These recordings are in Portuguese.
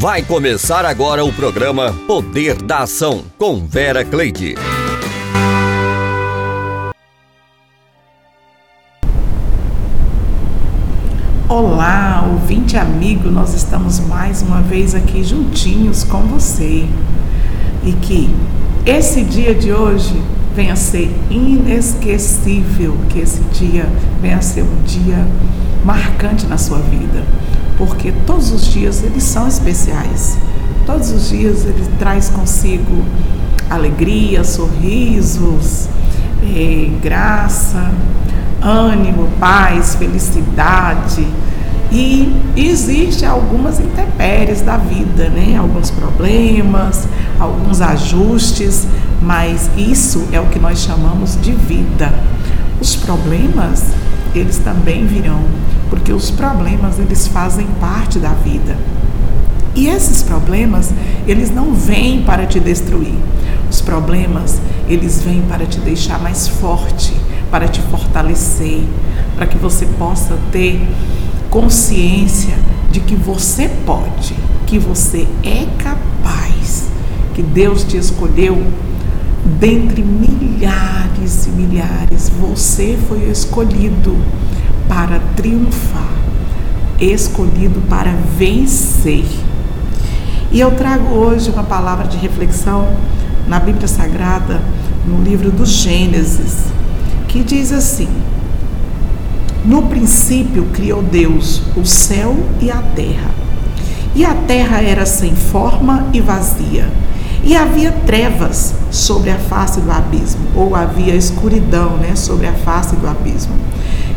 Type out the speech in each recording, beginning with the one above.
Vai começar agora o programa Poder da Ação com Vera Cleide. Olá, ouvinte amigo, nós estamos mais uma vez aqui juntinhos com você. E que esse dia de hoje venha a ser inesquecível, que esse dia venha a ser um dia marcante na sua vida porque todos os dias eles são especiais. Todos os dias ele traz consigo alegria, sorrisos, eh, graça, ânimo, paz, felicidade. E existe algumas intempéries da vida, né? Alguns problemas, alguns ajustes, mas isso é o que nós chamamos de vida. Os problemas, eles também virão porque os problemas eles fazem parte da vida. E esses problemas, eles não vêm para te destruir. Os problemas, eles vêm para te deixar mais forte, para te fortalecer, para que você possa ter consciência de que você pode, que você é capaz, que Deus te escolheu dentre milhares e milhares, você foi escolhido para triunfar, escolhido para vencer. E eu trago hoje uma palavra de reflexão na Bíblia Sagrada, no livro do Gênesis, que diz assim: No princípio criou Deus o céu e a terra. E a terra era sem forma e vazia, e havia trevas sobre a face do abismo, ou havia escuridão, né, sobre a face do abismo.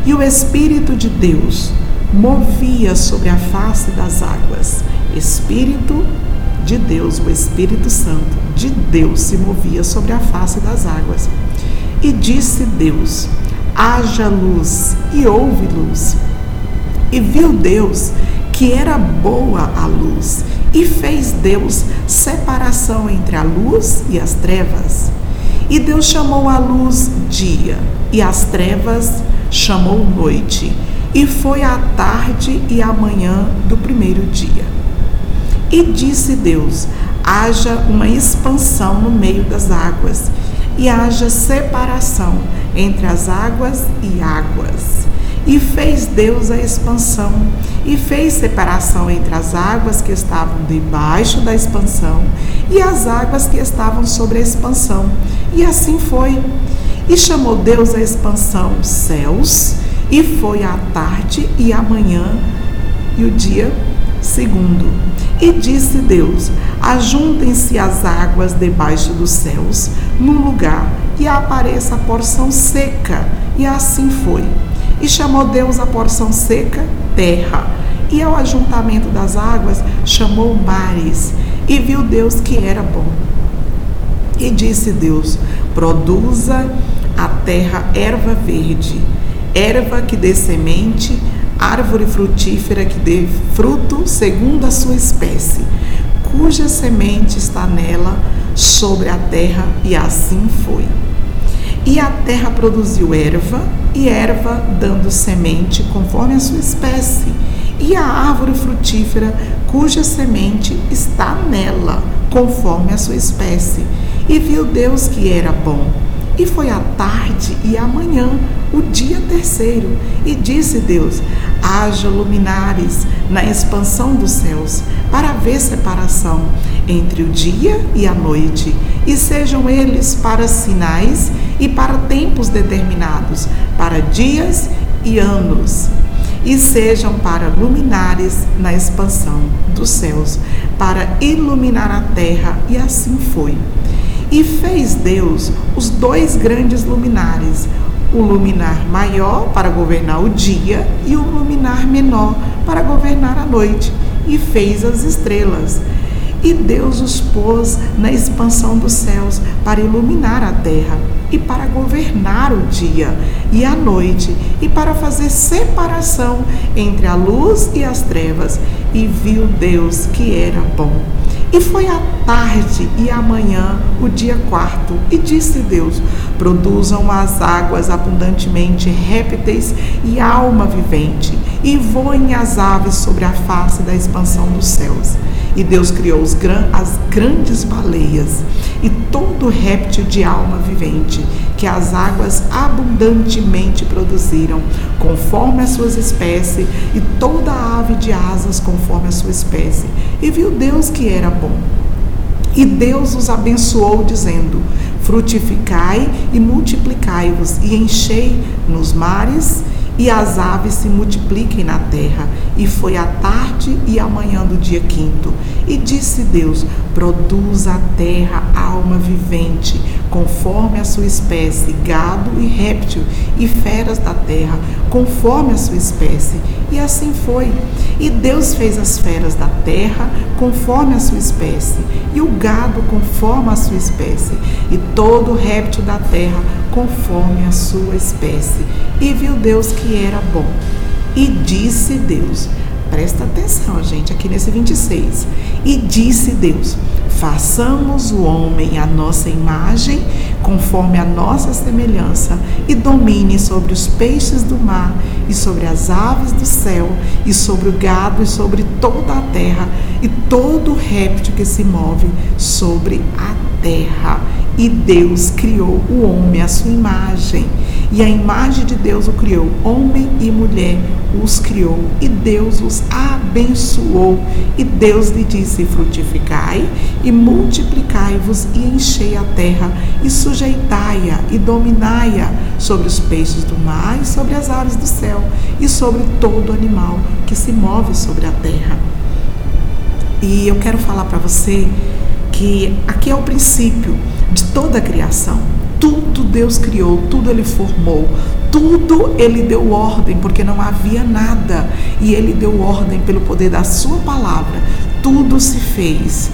E o Espírito de Deus movia sobre a face das águas. Espírito de Deus, o Espírito Santo de Deus se movia sobre a face das águas. E disse Deus: haja luz, e houve luz. E viu Deus que era boa a luz, e fez Deus separação entre a luz e as trevas. E Deus chamou a luz dia, e as trevas chamou noite, e foi a tarde e a manhã do primeiro dia. E disse Deus: haja uma expansão no meio das águas, e haja separação entre as águas e águas. E fez Deus a expansão, e fez separação entre as águas que estavam debaixo da expansão e as águas que estavam sobre a expansão. E assim foi. E chamou Deus a expansão céus, e foi a tarde e a manhã e o dia segundo. E disse Deus: Ajuntem-se as águas debaixo dos céus, num lugar, e apareça a porção seca. E assim foi. E chamou Deus a porção seca terra, e ao ajuntamento das águas chamou mares. E viu Deus que era bom. E disse Deus: Produza a terra erva verde, erva que dê semente, árvore frutífera que dê fruto segundo a sua espécie, cuja semente está nela sobre a terra, e assim foi. E a terra produziu erva, e erva dando semente conforme a sua espécie, e a árvore frutífera cuja semente está nela, conforme a sua espécie. E viu Deus que era bom. E foi a tarde e a manhã, o dia terceiro. E disse Deus: haja luminares na expansão dos céus, para haver separação entre o dia e a noite, e sejam eles para sinais e para tempos determinados, para dias e anos, e sejam para luminares na expansão dos céus, para iluminar a terra, e assim foi. E fez Deus os dois grandes luminares, o luminar maior para governar o dia e o luminar menor para governar a noite, e fez as estrelas. E Deus os pôs na expansão dos céus para iluminar a terra e para governar o dia e a noite e para fazer separação entre a luz e as trevas. E viu Deus que era bom. E foi a tarde e amanhã o dia quarto, e disse Deus: Produzam as águas abundantemente répteis e alma vivente, e voem as aves sobre a face da expansão dos céus. E Deus criou os, as grandes baleias e todo réptil de alma vivente que as águas abundantemente produziram, conforme as suas espécies, e toda ave de asas conforme a sua espécie. E viu Deus que era bom. E Deus os abençoou, dizendo: Frutificai e multiplicai-vos, e enchei nos mares e as aves se multipliquem na terra. E foi a tarde e a manhã do dia quinto. E disse Deus: Produz a terra alma vivente, conforme a sua espécie, gado e réptil, e feras da terra, conforme a sua espécie. E assim foi. E Deus fez as feras da terra conforme a sua espécie, e o gado conforme a sua espécie, e todo réptil da terra conforme a sua espécie. E viu Deus que era bom. E disse Deus: Presta atenção, gente, aqui nesse 26. E disse Deus: Façamos o homem à nossa imagem, conforme a nossa semelhança, e domine sobre os peixes do mar, e sobre as aves do céu, e sobre o gado, e sobre toda a terra, e todo réptil que se move sobre a terra. E Deus criou o homem à sua imagem. E a imagem de Deus o criou, homem e mulher os criou, e Deus os abençoou. E Deus lhe disse: Frutificai e multiplicai-vos, e enchei a terra, e sujeitai-a, e dominai-a sobre os peixes do mar, e sobre as aves do céu, e sobre todo animal que se move sobre a terra. E eu quero falar para você que aqui é o princípio de toda a criação. Tudo Deus criou, tudo Ele formou, tudo Ele deu ordem, porque não havia nada. E Ele deu ordem pelo poder da Sua palavra. Tudo se fez.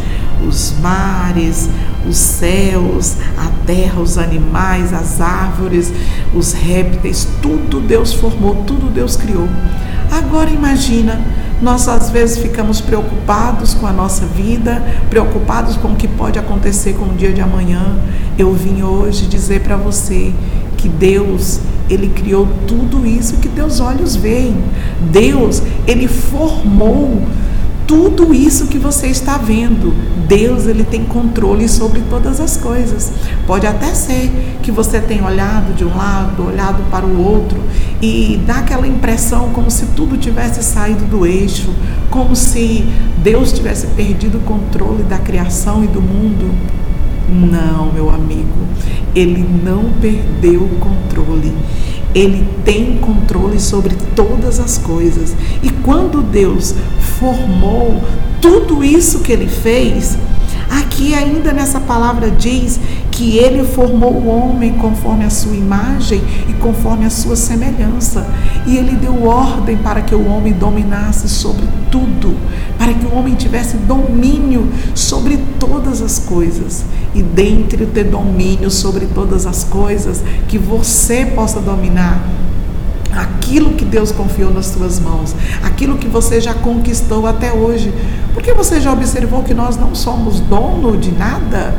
Os mares, os céus, a terra, os animais, as árvores, os répteis, tudo Deus formou, tudo Deus criou. Agora imagina nós às vezes ficamos preocupados com a nossa vida, preocupados com o que pode acontecer com o dia de amanhã. Eu vim hoje dizer para você que Deus, ele criou tudo isso que teus olhos veem. Deus, ele formou tudo isso que você está vendo. Deus ele tem controle sobre todas as coisas. Pode até ser que você tenha olhado de um lado, olhado para o outro e dá aquela impressão como se tudo tivesse saído do eixo, como se Deus tivesse perdido o controle da criação e do mundo. Não, meu amigo, ele não perdeu o controle. Ele tem controle sobre todas as coisas. E quando Deus formou tudo isso que ele fez, aqui ainda nessa palavra diz que ele formou o homem conforme a sua imagem e conforme a sua semelhança. E ele deu ordem para que o homem dominasse sobre tudo, para que o homem tivesse domínio sobre todas as coisas. E dentre ter domínio sobre todas as coisas, que você possa dominar aquilo que Deus confiou nas suas mãos, aquilo que você já conquistou até hoje. Porque você já observou que nós não somos dono de nada?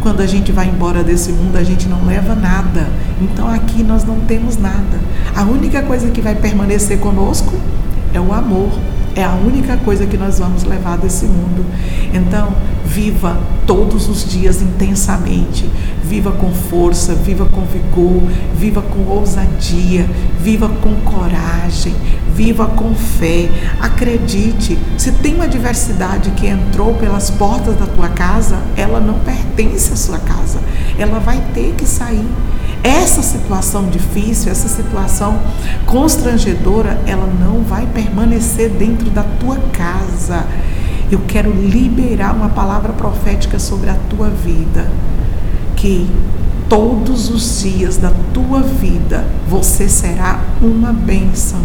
Quando a gente vai embora desse mundo, a gente não leva nada. Então aqui nós não temos nada. A única coisa que vai permanecer conosco é o amor. É a única coisa que nós vamos levar desse mundo. Então, viva todos os dias intensamente. Viva com força, viva com vigor, viva com ousadia, viva com coragem, viva com fé. Acredite, se tem uma adversidade que entrou pelas portas da tua casa, ela não pertence à sua casa. Ela vai ter que sair. Essa situação difícil, essa situação constrangedora, ela não vai permanecer dentro da tua casa. Eu quero liberar uma palavra profética sobre a tua vida. Que todos os dias da tua vida você será uma bênção.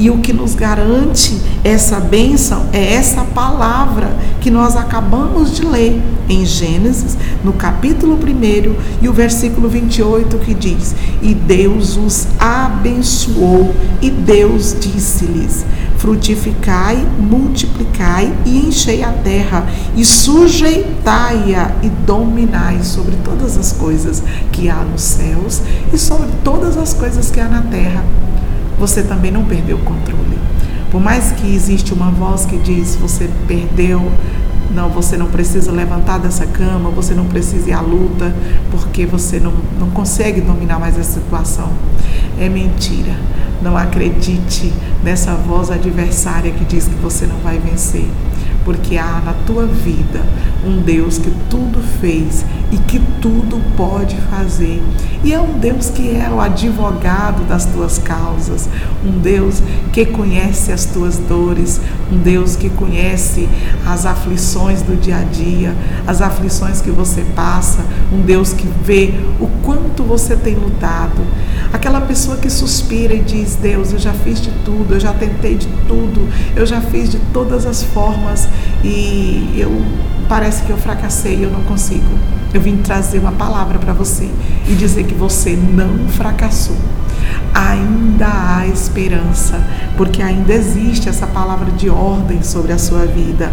E o que nos garante essa bênção é essa palavra que nós acabamos de ler em Gênesis, no capítulo 1 e o versículo 28, que diz: E Deus os abençoou, e Deus disse-lhes: Frutificai, multiplicai e enchei a terra, e sujeitai-a e dominai sobre todas as coisas que há nos céus e sobre todas as coisas que há na terra você também não perdeu o controle. Por mais que existe uma voz que diz você perdeu, Não, você não precisa levantar dessa cama, você não precisa ir à luta, porque você não, não consegue dominar mais a situação. É mentira. Não acredite nessa voz adversária que diz que você não vai vencer porque há na tua vida um Deus que tudo fez e que tudo pode fazer. E é um Deus que é o advogado das tuas causas, um Deus que conhece as tuas dores, um Deus que conhece as aflições do dia a dia, as aflições que você passa, um Deus que vê o quanto você tem lutado. Aquela pessoa que suspira e diz: Deus, eu já fiz de tudo, eu já tentei de tudo, eu já fiz de todas as formas e eu parece que eu fracassei, eu não consigo. Eu vim trazer uma palavra para você e dizer que você não fracassou. Ainda há esperança, porque ainda existe essa palavra de ordem sobre a sua vida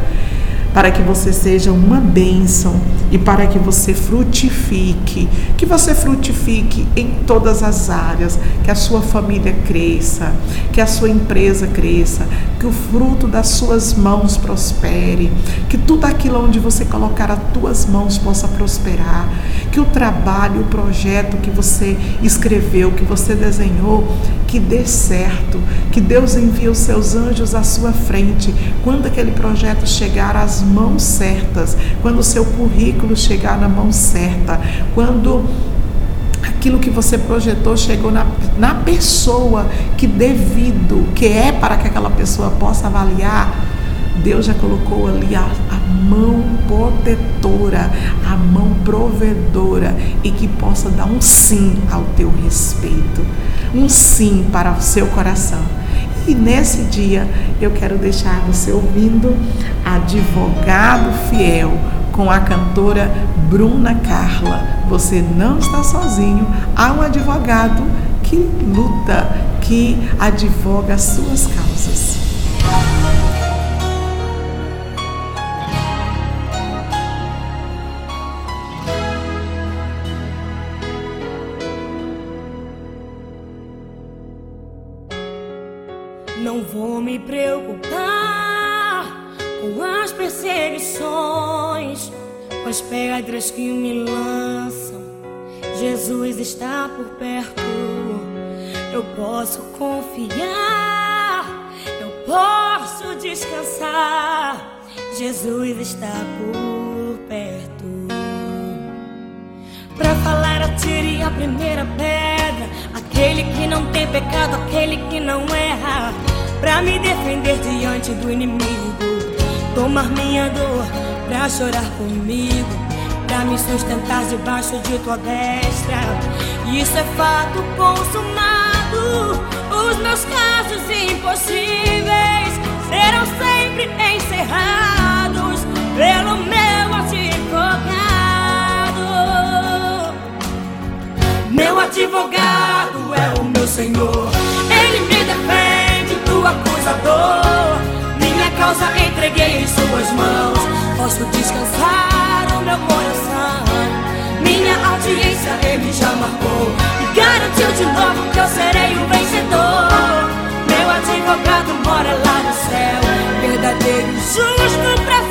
para que você seja uma bênção e para que você frutifique, que você frutifique em todas as áreas, que a sua família cresça, que a sua empresa cresça, que o fruto das suas mãos prospere, que tudo aquilo onde você colocar as tuas mãos possa prosperar, que o trabalho, o projeto que você escreveu, que você desenhou, que dê certo, que Deus envie os seus anjos à sua frente. Quando aquele projeto chegar às mãos certas, quando o seu currículo chegar na mão certa, quando aquilo que você projetou chegou na, na pessoa que devido, que é para que aquela pessoa possa avaliar, Deus já colocou ali a, a, mão protetora, a mão provedora e que possa dar um sim ao teu respeito, um sim para o seu coração. E nesse dia eu quero deixar você ouvindo Advogado Fiel com a cantora Bruna Carla. Você não está sozinho, há um advogado que luta, que advoga as suas causas. Vou me preocupar com as perseguições, com as pedras que me lançam. Jesus está por perto, eu posso confiar, eu posso descansar. Jesus está por perto. Pra falar, atire a primeira pedra. Aquele que não tem pecado, aquele que não erra pra me defender diante do inimigo. Tomar minha dor pra chorar comigo, pra me sustentar debaixo de tua destra. Isso é fato consumado. Os meus casos impossíveis serão sempre encerrados pelo meu advogado. Meu advogado é o meu Senhor. Acusador. Minha causa entreguei em suas mãos. Posso descansar o meu coração. Minha audiência ele já marcou. E garantiu de novo que eu serei o vencedor. Meu advogado mora lá no céu. Verdadeiro justo pra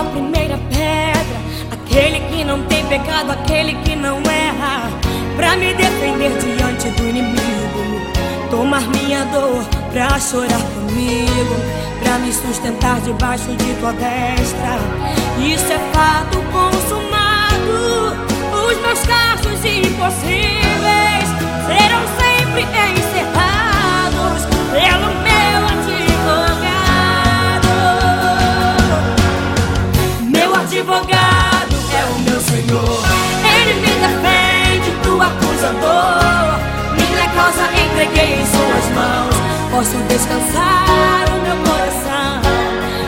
a primeira pedra. Aquele que não tem pecado, aquele que não erra. Pra me defender diante do inimigo. Tomar minha dor pra chorar comigo. Pra me sustentar debaixo de tua destra. Isso é fato consumado. Os meus casos impossíveis serão sempre encerrados pelo advogado é o meu Senhor. Ele me defende do acusador. Minha causa entreguei em suas mãos. Posso descansar o meu coração.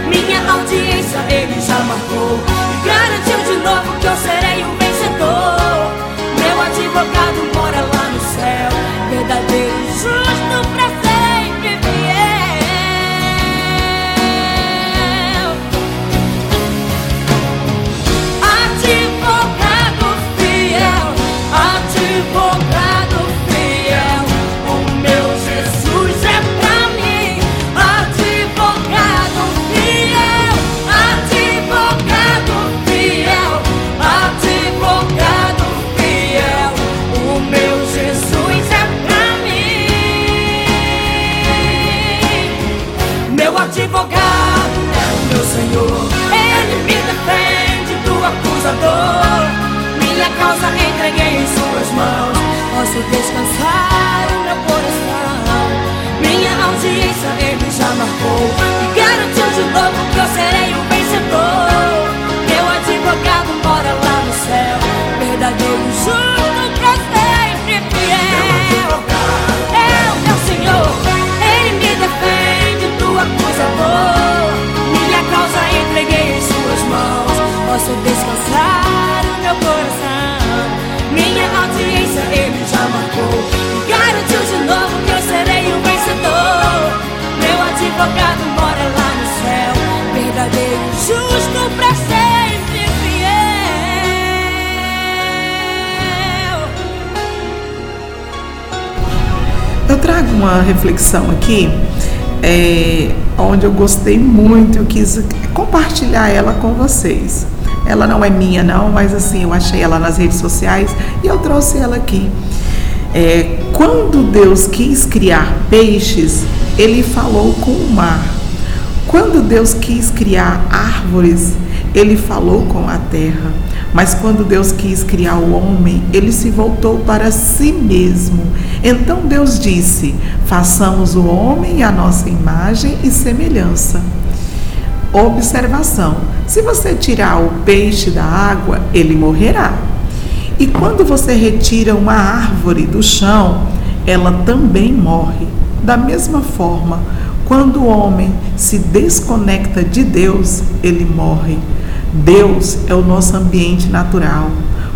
Minha audiência ele já marcou. E garantiu de novo que eu serei o vencedor. Meu advogado mora lá no céu. Verdadeiro justo pra advogado é o meu Senhor. Ele me defende do acusador. Minha causa entreguei em suas mãos. Posso descansar o meu coração. Minha audiência ele já marcou. E garantiu de novo entreguei em suas mãos. Posso descansar o meu coração. Minha audiência ele já marcou garantiu de novo que eu serei o vencedor Meu advogado mora lá no céu Verdadeiro, justo pra sempre fiel Eu trago uma reflexão aqui é, onde eu gostei muito, eu quis compartilhar ela com vocês. Ela não é minha, não, mas assim, eu achei ela nas redes sociais e eu trouxe ela aqui. É, quando Deus quis criar peixes, ele falou com o mar. Quando Deus quis criar árvores, ele falou com a terra. Mas quando Deus quis criar o homem, ele se voltou para si mesmo. Então Deus disse: façamos o homem à nossa imagem e semelhança. Observação: se você tirar o peixe da água, ele morrerá. E quando você retira uma árvore do chão, ela também morre. Da mesma forma, quando o homem se desconecta de Deus, ele morre. Deus é o nosso ambiente natural.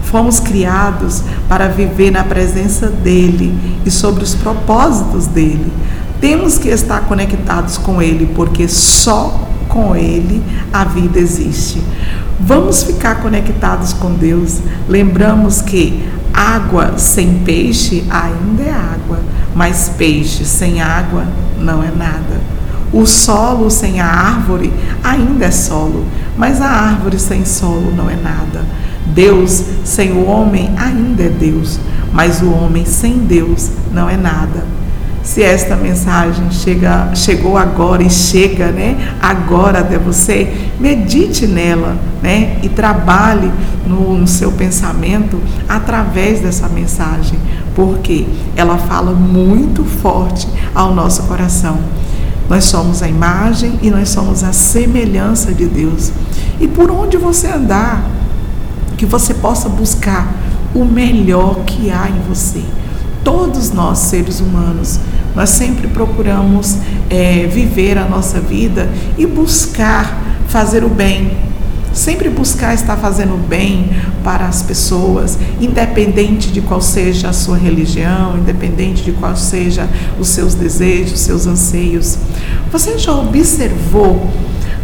Fomos criados para viver na presença dele e sobre os propósitos dele. Temos que estar conectados com ele, porque só com Ele a vida existe. Vamos ficar conectados com Deus. Lembramos que água sem peixe ainda é água, mas peixe sem água não é nada. O solo sem a árvore ainda é solo, mas a árvore sem solo não é nada. Deus sem o homem ainda é Deus, mas o homem sem Deus não é nada. Se esta mensagem chega, chegou agora e chega, né, agora até você, medite nela, né, e trabalhe no, no seu pensamento através dessa mensagem, porque ela fala muito forte ao nosso coração. Nós somos a imagem e nós somos a semelhança de Deus. E por onde você andar, que você possa buscar o melhor que há em você. Todos nós, seres humanos, nós sempre procuramos é, viver a nossa vida e buscar fazer o bem. Sempre buscar estar fazendo bem para as pessoas, independente de qual seja a sua religião, independente de qual seja os seus desejos, os seus anseios. Você já observou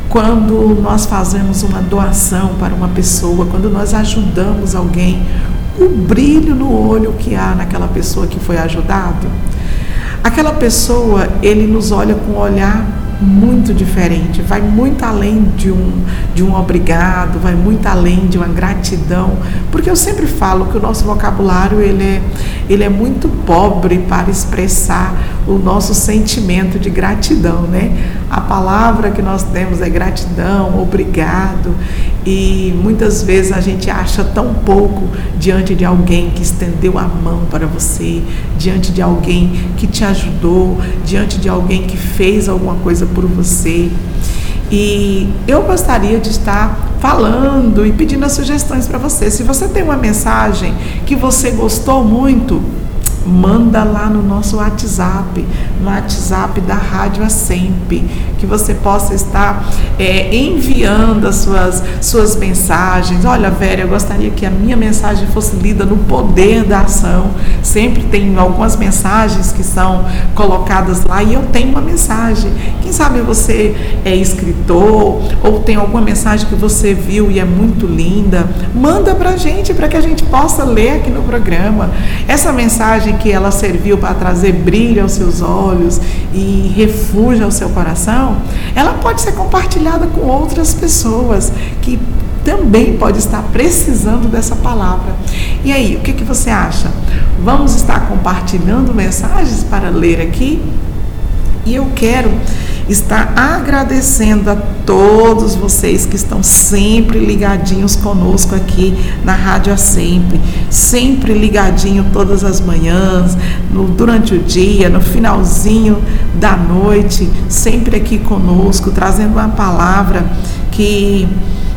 quando nós fazemos uma doação para uma pessoa, quando nós ajudamos alguém, o brilho no olho que há naquela pessoa que foi ajudado. Aquela pessoa, ele nos olha com um olhar muito diferente, vai muito além de um, de um obrigado, vai muito além de uma gratidão, porque eu sempre falo que o nosso vocabulário ele é, ele é muito pobre para expressar o nosso sentimento de gratidão, né? A palavra que nós temos é gratidão, obrigado, e muitas vezes a gente acha tão pouco diante de alguém que estendeu a mão para você, diante de alguém que te ajudou, diante de alguém que fez alguma coisa por você. E eu gostaria de estar falando e pedindo as sugestões para você. Se você tem uma mensagem que você gostou muito, manda lá no nosso WhatsApp, no WhatsApp da Rádio Assemp, que você possa estar é, enviando as suas, suas mensagens. Olha, Vera, eu gostaria que a minha mensagem fosse lida no poder da ação. Sempre tem algumas mensagens que são colocadas lá e eu tenho uma mensagem. Quem sabe você é escritor ou tem alguma mensagem que você viu e é muito linda, manda para a gente para que a gente possa ler aqui no programa. Essa mensagem que ela serviu para trazer brilho aos seus olhos e refúgio ao seu coração, ela pode ser compartilhada com outras pessoas que também pode estar precisando dessa palavra. E aí, o que, que você acha? Vamos estar compartilhando mensagens para ler aqui? E eu quero estar agradecendo a todos vocês que estão sempre ligadinhos conosco aqui na Rádio A Sempre, sempre ligadinho todas as manhãs, no, durante o dia, no finalzinho da noite, sempre aqui conosco, trazendo uma palavra que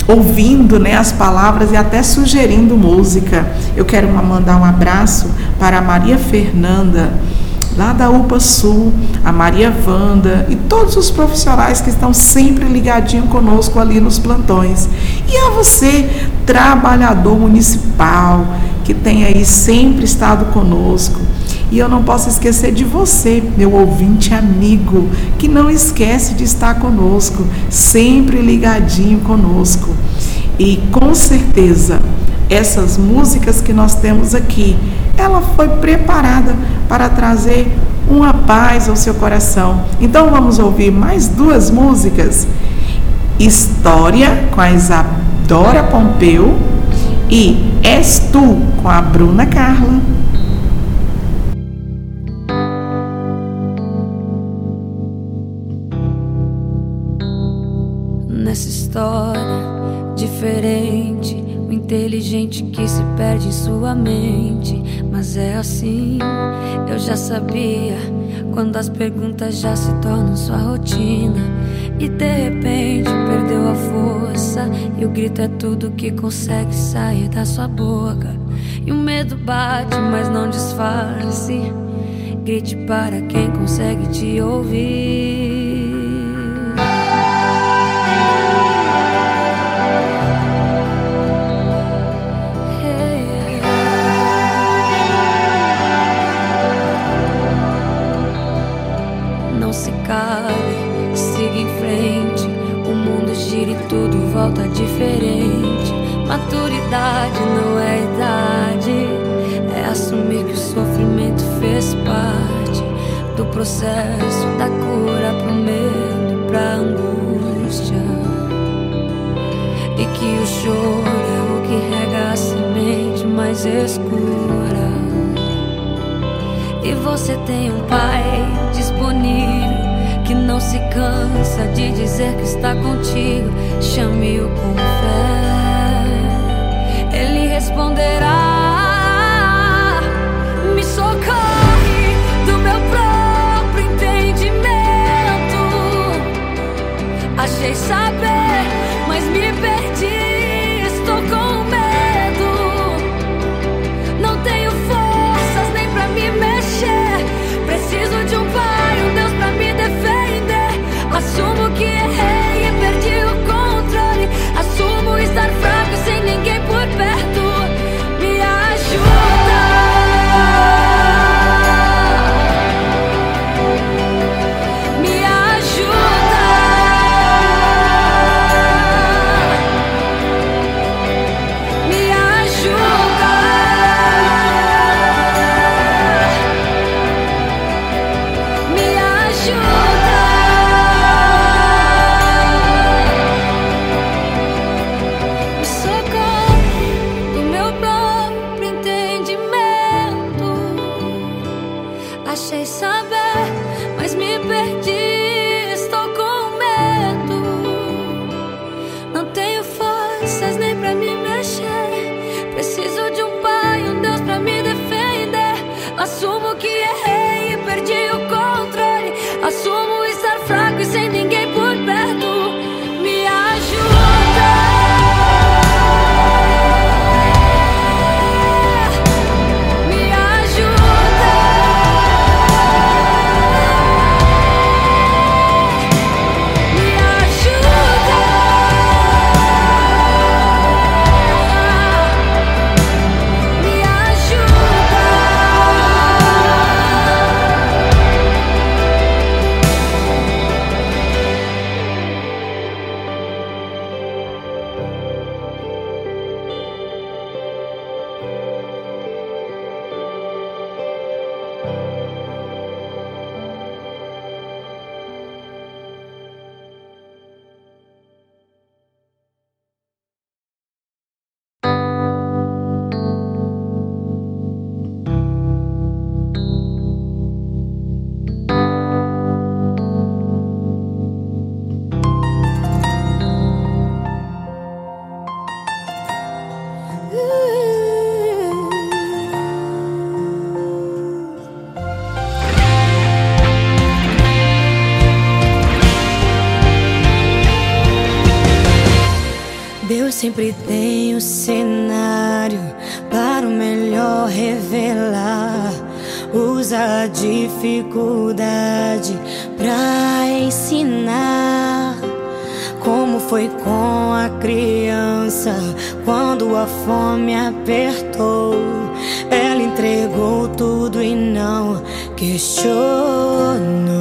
ouvindo né, as palavras e até sugerindo música. Eu quero mandar um abraço para a Maria Fernanda, lá da UPA Sul, a Maria Wanda e todos os profissionais que estão sempre ligadinho conosco ali nos plantões. E a você, trabalhador municipal, que tem aí sempre estado conosco. E eu não posso esquecer de você, meu ouvinte amigo, que não esquece de estar conosco, sempre ligadinho conosco. E com certeza, essas músicas que nós temos aqui, ela foi preparada para trazer uma paz ao seu coração. Então vamos ouvir mais duas músicas. História com a Isadora Pompeu e És Tu com a Bruna Carla. Inteligente que se perde em sua mente. Mas é assim, eu já sabia. Quando as perguntas já se tornam sua rotina. E de repente perdeu a força. E o grito é tudo que consegue sair da sua boca. E o medo bate, mas não disfarce. Grite para quem consegue te ouvir. Siga em frente. O mundo gira e tudo volta diferente. Maturidade não é idade, é assumir que o sofrimento fez parte do processo da cura pro medo, pra angústia. E que o choro é o que rega a semente mais escura. E você tem um pai disponível que não se cansa de dizer que está contigo. Chame-o com fé, ele responderá. Me socorre sempre tem o um cenário para o melhor revelar. Usa a dificuldade para ensinar. Como foi com a criança quando a fome apertou? Ela entregou tudo e não questionou.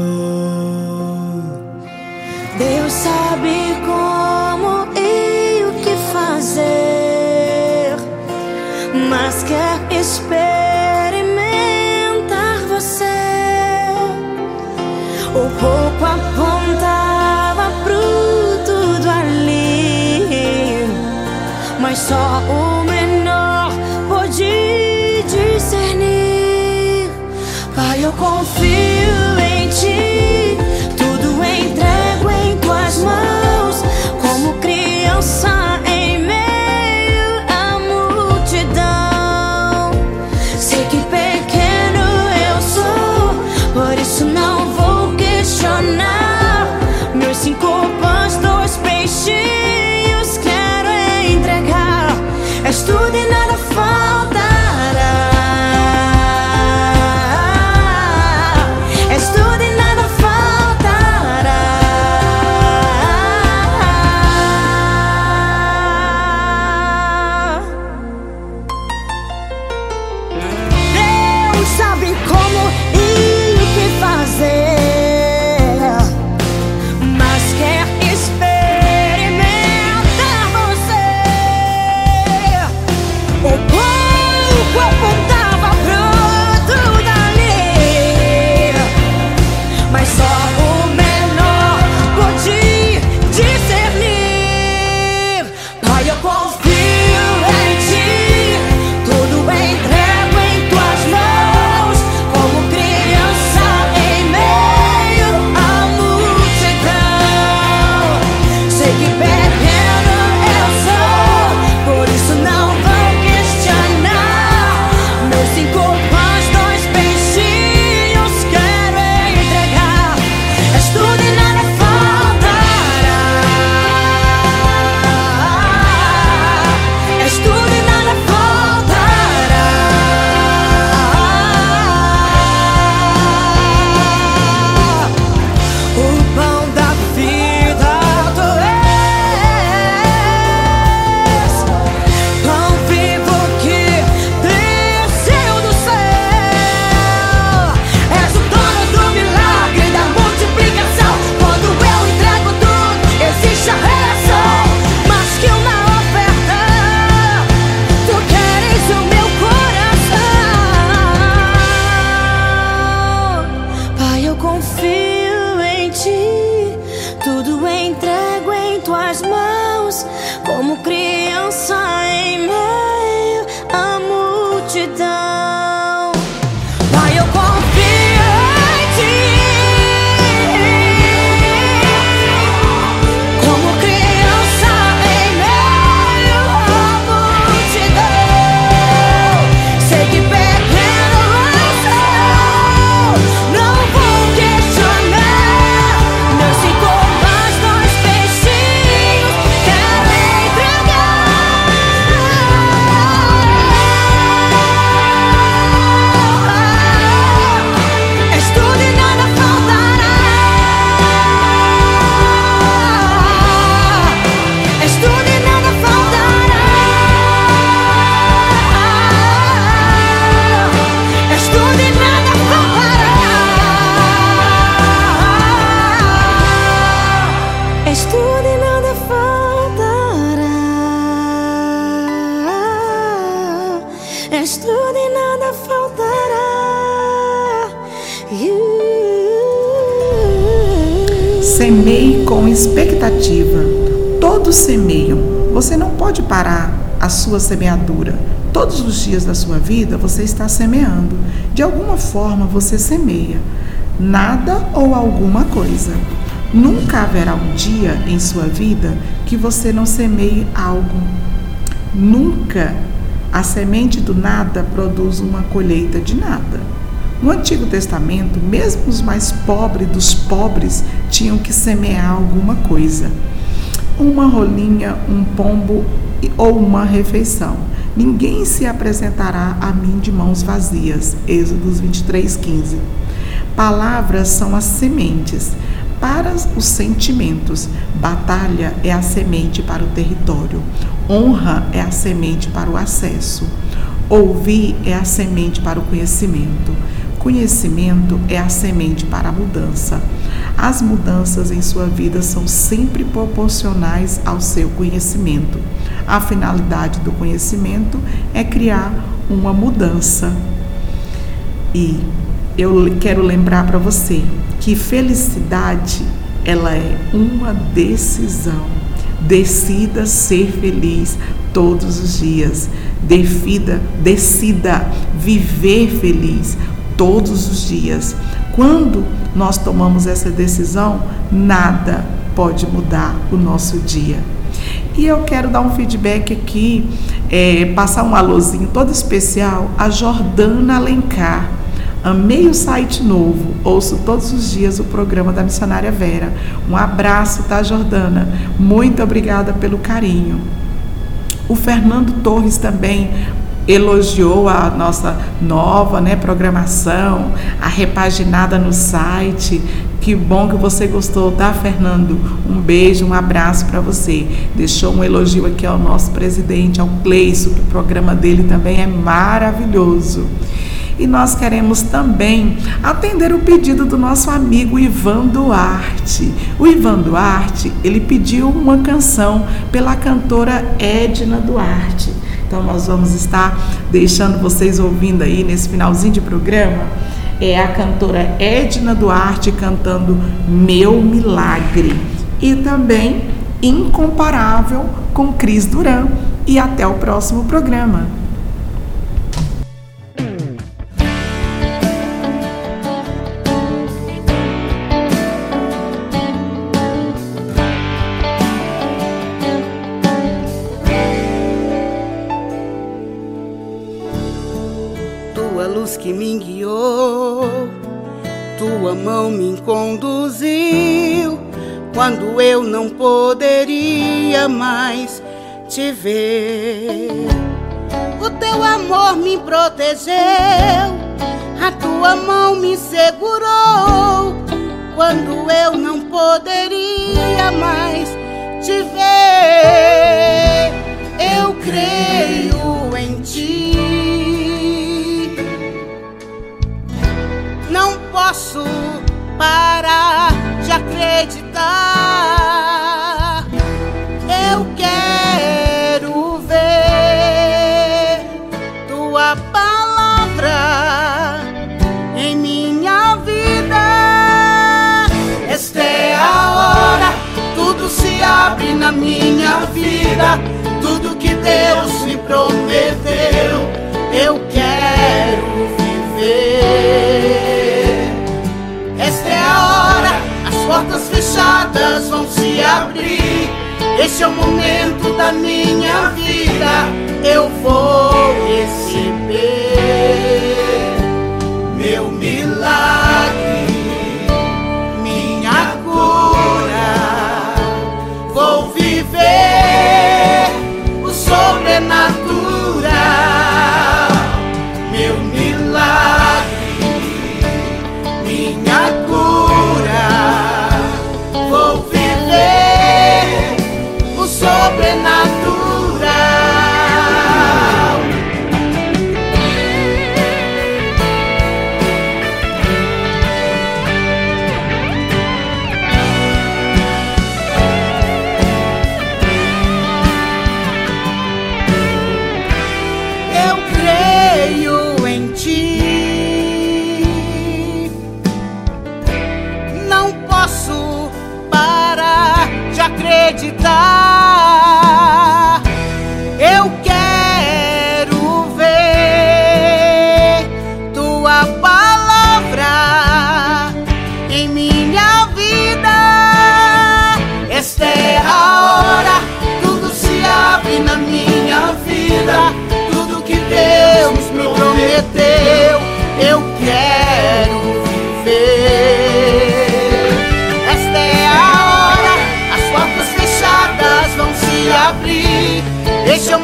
sua semeadura. Todos os dias da sua vida você está semeando. De alguma forma você semeia. Nada ou alguma coisa. Nunca haverá um dia em sua vida que você não semeie algo. Nunca a semente do nada produz uma colheita de nada. No Antigo Testamento, mesmo os mais pobres dos pobres tinham que semear alguma coisa. Uma rolinha, um pombo ou uma refeição. Ninguém se apresentará a mim de mãos vazias. Êxodos 23, 15. Palavras são as sementes para os sentimentos. Batalha é a semente para o território. Honra é a semente para o acesso. Ouvir é a semente para o conhecimento. Conhecimento é a semente para a mudança. As mudanças em sua vida são sempre proporcionais ao seu conhecimento. A finalidade do conhecimento é criar uma mudança. E eu quero lembrar para você que felicidade ela é uma decisão. Decida ser feliz todos os dias. Decida, decida viver feliz todos os dias. Quando nós tomamos essa decisão, nada pode mudar o nosso dia. E eu quero dar um feedback aqui, é, passar um alôzinho todo especial a Jordana Alencar. Amei o site novo, ouço todos os dias o programa da missionária Vera. Um abraço, tá, Jordana? Muito obrigada pelo carinho. O Fernando Torres também elogiou a nossa nova né, programação, a repaginada no site. Que bom que você gostou, tá, Fernando? Um beijo, um abraço para você. Deixou um elogio aqui ao nosso presidente, ao Cleiso, que o programa dele também é maravilhoso. E nós queremos também atender o pedido do nosso amigo Ivan Duarte. O Ivan Duarte, ele pediu uma canção pela cantora Edna Duarte. Então nós vamos estar deixando vocês ouvindo aí nesse finalzinho de programa é a cantora Edna Duarte cantando Meu Milagre e também Incomparável com Cris Duran e até o próximo programa. Conduziu quando eu não poderia mais te ver. O teu amor me protegeu, a tua mão me segurou quando eu não poderia mais te ver. Eu creio em ti. posso parar de acreditar. Eu quero ver tua palavra em minha vida. Esta é a hora, tudo se abre na minha vida. Tudo que Deus me prometeu, fechadas vão se abrir. Este é o momento da minha vida. Eu vou receber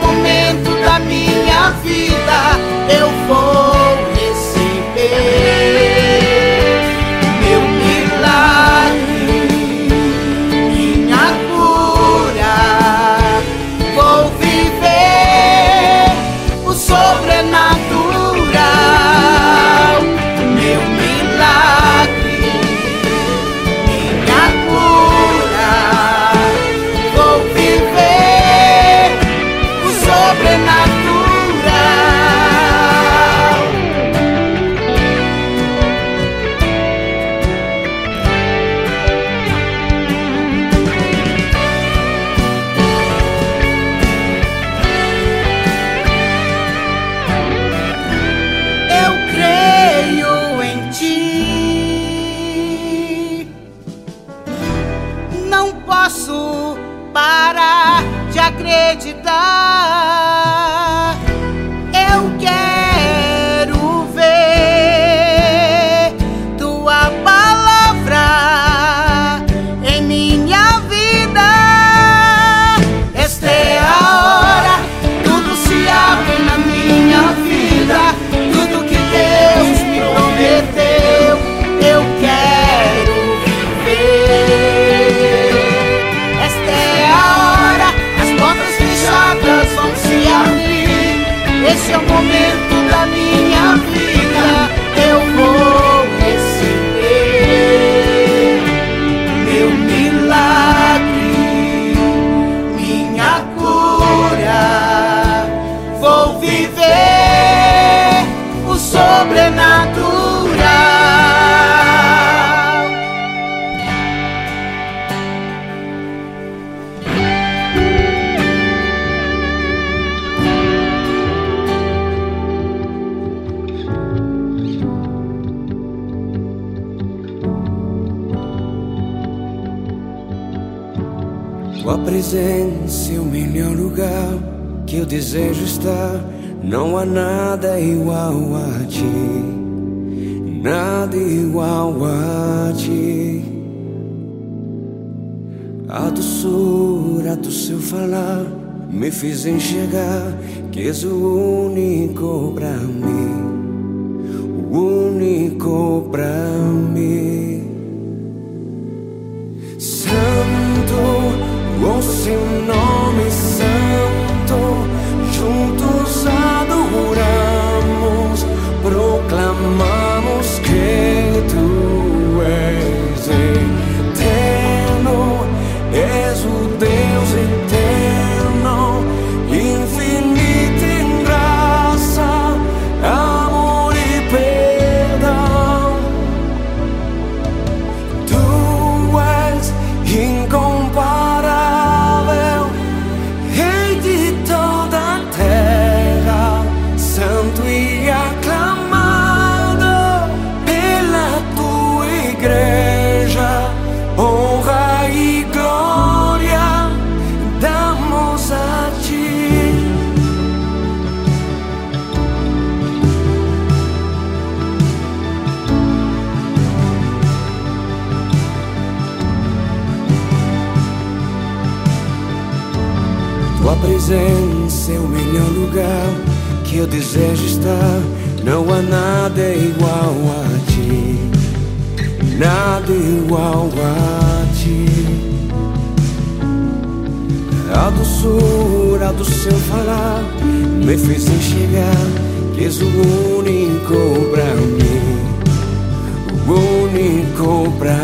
momento da minha vida. Eu vou presença é o melhor lugar que eu desejo estar. Não há nada igual a ti, nada igual a ti. A doçura do seu falar me fez enxergar que és o único pra mim, o único pra mim. O seu nome santo, juntos lugar que eu desejo estar. Não há nada igual a ti, nada igual a ti. A doçura do seu falar me fez enxergar que és o único pra mim, o único pra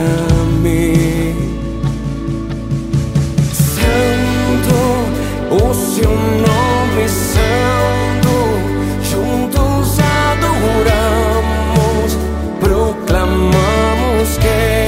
mim. o seu nome santo, juntos adoramos, proclamamos quem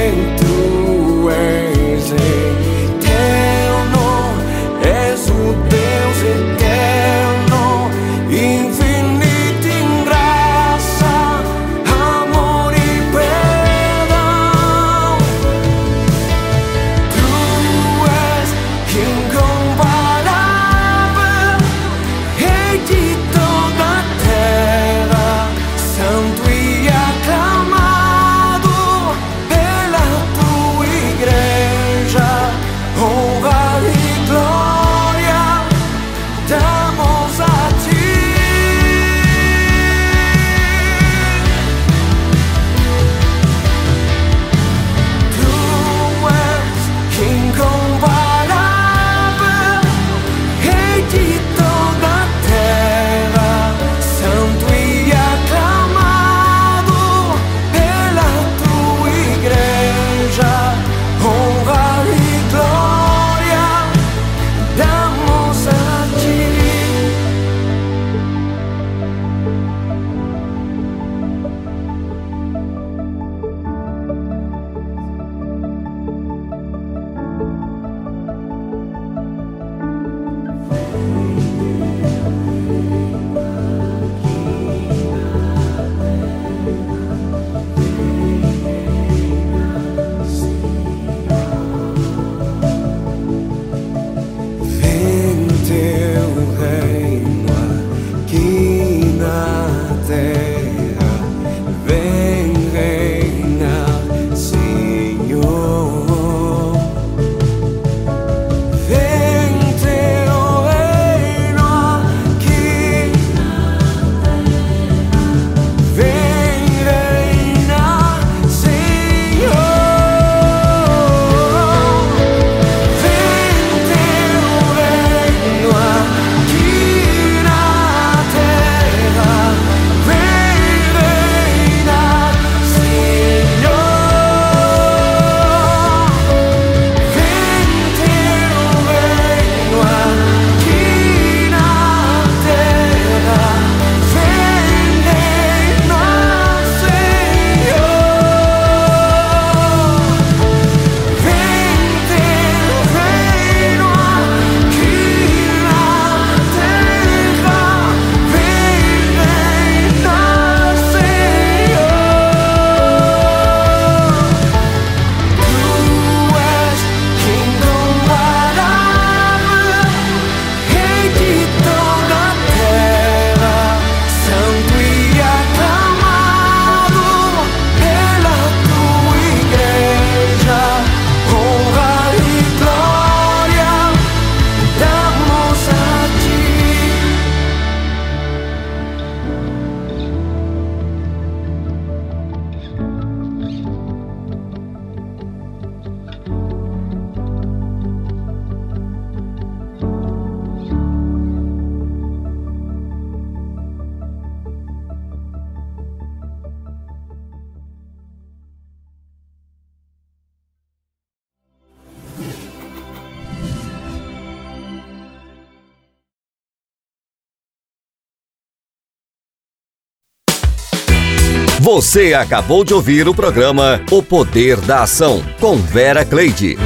Você acabou de ouvir o programa O Poder da Ação com Vera Cleide.